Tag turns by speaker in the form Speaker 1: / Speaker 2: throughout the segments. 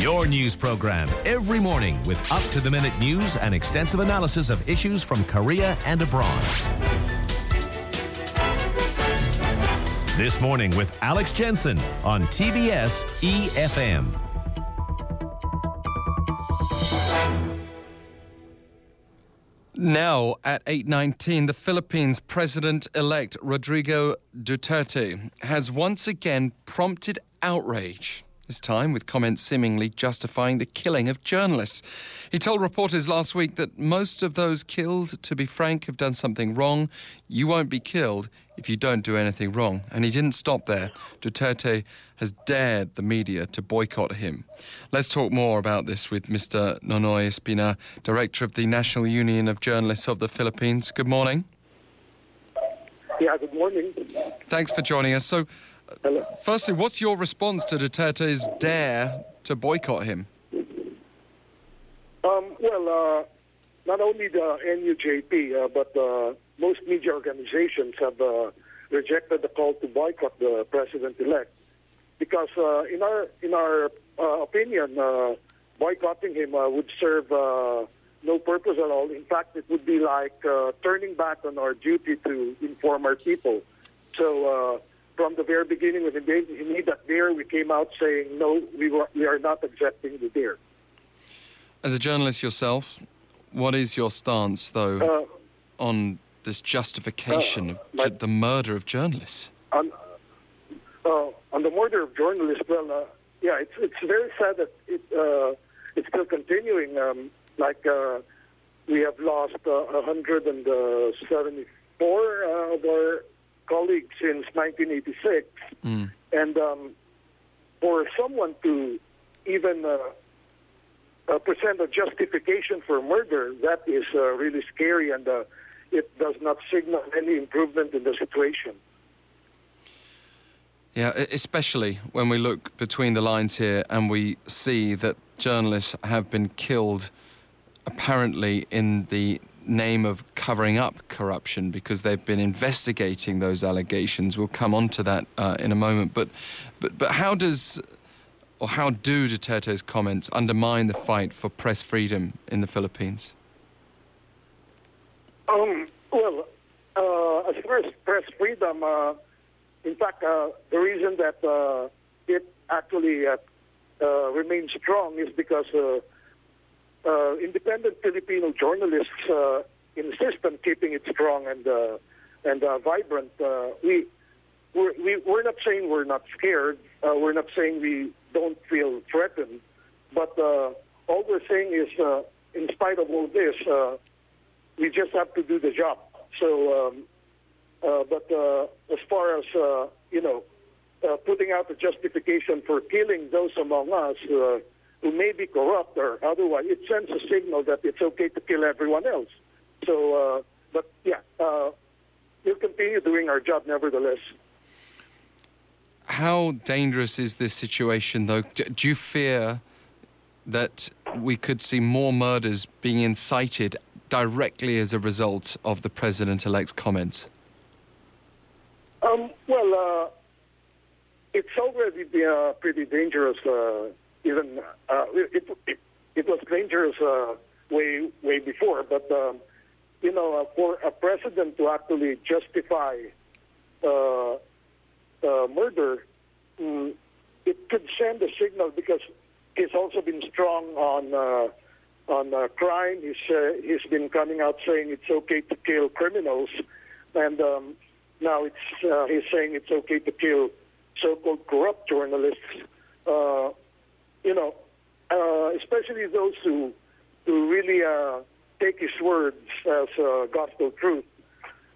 Speaker 1: Your news program every morning with up to the minute news and extensive analysis of issues from Korea and abroad. This morning with Alex Jensen on TBS EFM.
Speaker 2: Now at 8:19 the Philippines president-elect Rodrigo Duterte has once again prompted outrage this time with comments seemingly justifying the killing of journalists. He told reporters last week that most of those killed, to be frank, have done something wrong. You won't be killed if you don't do anything wrong. And he didn't stop there. Duterte has dared the media to boycott him. Let's talk more about this with Mr. Nonoy Espina, Director of the National Union of Journalists of the Philippines. Good morning.
Speaker 3: Yeah, good morning.
Speaker 2: Thanks for joining us. So,
Speaker 3: Hello.
Speaker 2: Firstly, what's your response to Duterte's dare to boycott him?
Speaker 3: Um, well, uh, not only the NUJP, uh, but uh, most media organizations have uh, rejected the call to boycott the president-elect because, uh, in our in our uh, opinion, uh, boycotting him uh, would serve uh, no purpose at all. In fact, it would be like uh, turning back on our duty to inform our people. So. From the very beginning, when he made that dare, we came out saying, no, we, were, we are not accepting the dare.
Speaker 2: As a journalist yourself, what is your stance, though,
Speaker 3: Uh,
Speaker 2: on this justification
Speaker 3: uh,
Speaker 2: of
Speaker 3: my-
Speaker 2: the murder of journalists?
Speaker 3: on, uh, on the murder of journalists, well, uh, yeah, it's it's very sad that it uh, it's still continuing. Um, like uh, we have lost uh, 174 uh, of our colleagues since 1986,
Speaker 2: Mm.
Speaker 3: and um, for someone to even uh, uh, present a justification for murder, that is uh, really scary, and uh, it does not signal any improvement in the situation.
Speaker 2: Yeah, especially when we look between the lines here and we see that journalists have been killed apparently in the name of covering up corruption because they've been investigating those allegations. We'll come on to that uh, in a moment. But, but, but how does or how do Duterte's comments undermine the fight for press freedom in the Philippines?
Speaker 3: Um, well, uh, as far as press freedom, uh, in fact, uh, the reason that uh, it actually uh, uh, remains strong is because uh, independent Filipino journalists uh, insist on keeping it strong and uh, and uh, vibrant. Uh, we we're, we, we're not saying we're not scared. Uh, we're not saying we don't feel threatened. But all we're saying is, in spite of all this, we just have to do the job. So, um, but as far as you know, putting out the justification for killing those among us who may be corrupt or otherwise, it sends a signal that it's okay to kill everyone else. So, uh, but yeah, uh, we'll continue doing our job nevertheless.
Speaker 2: How dangerous is this situation, though? Do you fear that we could see more murders being incited directly as a result of the president elect's comments?
Speaker 3: Um, well, uh, it's already been uh, pretty dangerous. Uh, even uh, it, it it was dangerous uh, way way before, but um, you know, uh, for a president to actually justify uh, uh, murder, mm, it could send a signal because he's also been strong on uh, on uh, crime. He's uh, he's been coming out saying it's okay to kill criminals, and um, now it's uh, he's saying it's okay to kill so-called corrupt journalists. Uh, you know, uh, especially those who who really uh, take his words as uh, gospel truth.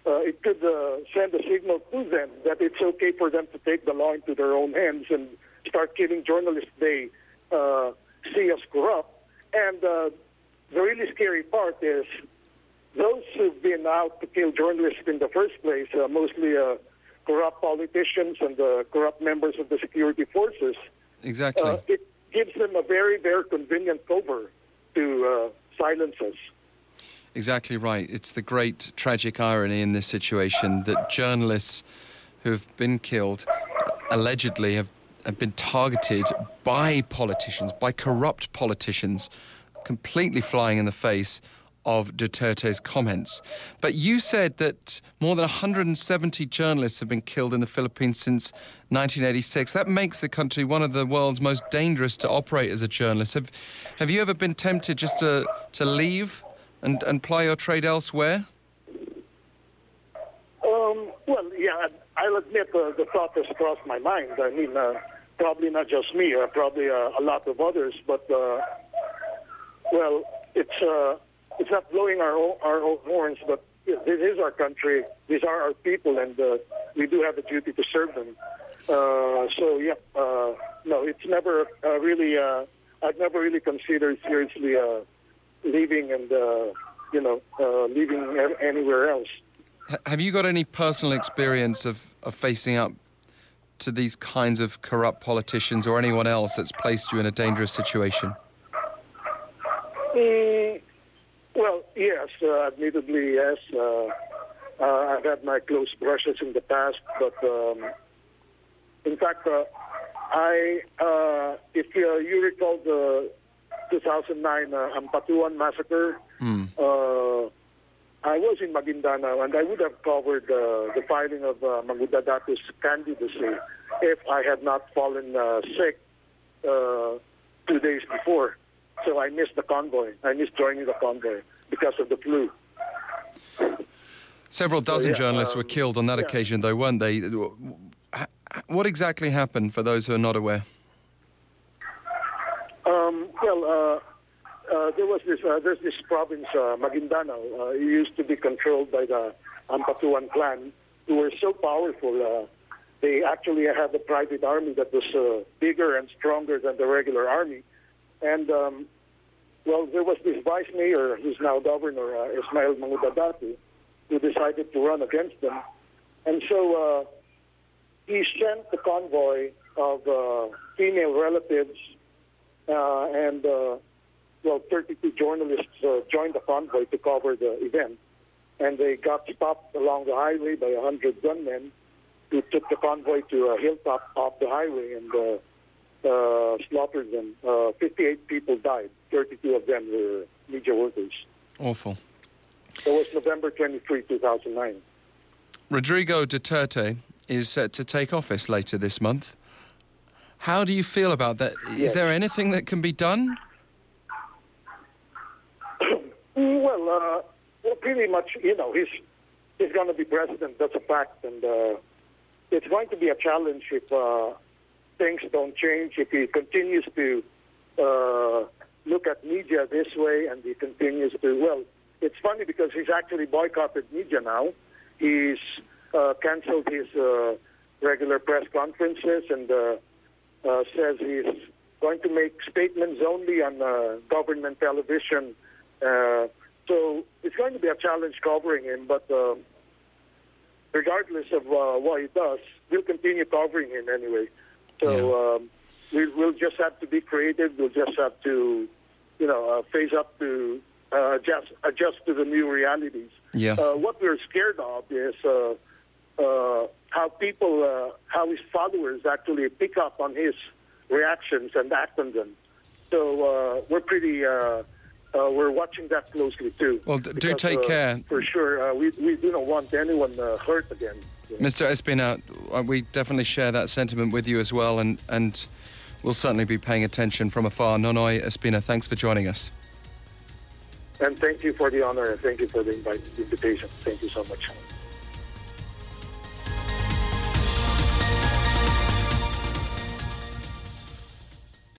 Speaker 3: Uh, it could uh, send a signal to them that it's okay for them to take the law into their own hands and start killing journalists they uh, see as corrupt. And uh, the really scary part is those who've been out to kill journalists in the first place, uh, mostly uh, corrupt politicians and uh, corrupt members of the security forces,
Speaker 2: Exactly.
Speaker 3: uh, it gives them a very, very convenient cover to uh, silence us.
Speaker 2: Exactly right. It's the great tragic irony in this situation that journalists who've been killed allegedly have have been targeted by politicians, by corrupt politicians, completely flying in the face of Duterte's comments. But you said that more than 170 journalists have been killed in the Philippines since 1986. That makes the country one of the world's most dangerous to operate as a journalist. Have, have you ever been tempted just to, to leave and, and ply your trade elsewhere?
Speaker 3: Um, well, yeah, I'll admit uh, the thought has crossed my mind. I mean, uh, probably not just me, uh, probably uh, a lot of others, but, uh, well, it's uh, it's not blowing our own, our own horns, but this is our country. These are our people, and uh, we do have a duty to serve them. Uh, so yeah, uh, no, it's never uh, really. Uh, I've never really considered seriously uh, leaving and uh, you know uh, leaving anywhere else.
Speaker 2: Have you got any personal experience of, of facing up to these kinds of corrupt politicians or anyone else that's placed you in a dangerous situation?
Speaker 3: Mm, well, yes, uh, admittedly, yes. Uh, uh, I've had my close brushes in the past, but um, in fact, uh, I, uh, if uh, you recall the 2009 uh, Ampatuan massacre,
Speaker 2: mm.
Speaker 3: uh, I was in Maguindanao and I would have covered uh, the filing of uh, Mangudadatu's candidacy if I had not fallen uh, sick uh, two days before. So I missed the convoy. I missed joining the convoy because of the flu.
Speaker 2: Several dozen
Speaker 3: yeah,
Speaker 2: journalists
Speaker 3: um,
Speaker 2: were killed on that
Speaker 3: yeah.
Speaker 2: occasion, though, weren't they? What exactly happened for those who are not aware?
Speaker 3: Um, well, uh, uh, there was this. Uh, there's this province, uh, Maguindanao. Uh, it used to be controlled by the Ampatuan clan, who were so powerful. Uh, they actually had a private army that was uh, bigger and stronger than the regular army. And um, well, there was this vice mayor, who's now governor, uh, Ismail Mangudadatu, who decided to run against them. And so uh, he sent the convoy of uh, female relatives uh, and, uh, well, 32 journalists uh, joined the convoy to cover the event. And they got stopped along the highway by 100 gunmen who took the convoy to a hilltop off the highway and uh, slaughtered them. Uh, 58 people died. 32 of them were media workers.
Speaker 2: Awful.
Speaker 3: It was November 23, 2009.
Speaker 2: Rodrigo Duterte is set to take office later this month. How do you feel about that? Is
Speaker 3: Yes.
Speaker 2: there anything that can be done?
Speaker 3: well, uh, well, pretty much, you know, he's he's going to be president. That's a fact, and uh, it's going to be a challenge if uh, things don't change. If he continues to uh, look at media this way, and he continues to well, it's funny because he's actually boycotted media now. He's uh, canceled his uh, regular press conferences and uh, uh, says he's going to make statements only on uh, government television. Uh, so it's going to be a challenge covering him, but uh, regardless of uh, what he does, we'll continue covering him anyway. So um, we, we'll just have to be creative. We'll just have to, you know, uh, face up to uh, adjust adjust to the new realities.
Speaker 2: Yeah.
Speaker 3: Uh, what we're scared of is uh, uh, how people, uh, how his followers actually pick up on his reactions and act on them. So uh, we're pretty, uh, uh, we're watching that closely too.
Speaker 2: Well, d- do take care.
Speaker 3: For sure, uh, we we do not want anyone uh, hurt again.
Speaker 2: Mr. Espina, uh, we definitely share that sentiment with you as well, and, and we'll certainly be paying attention from afar. Nonoy Espina, thanks for joining us.
Speaker 3: And thank you for the honor and thank you for the invitation. Thank you so much.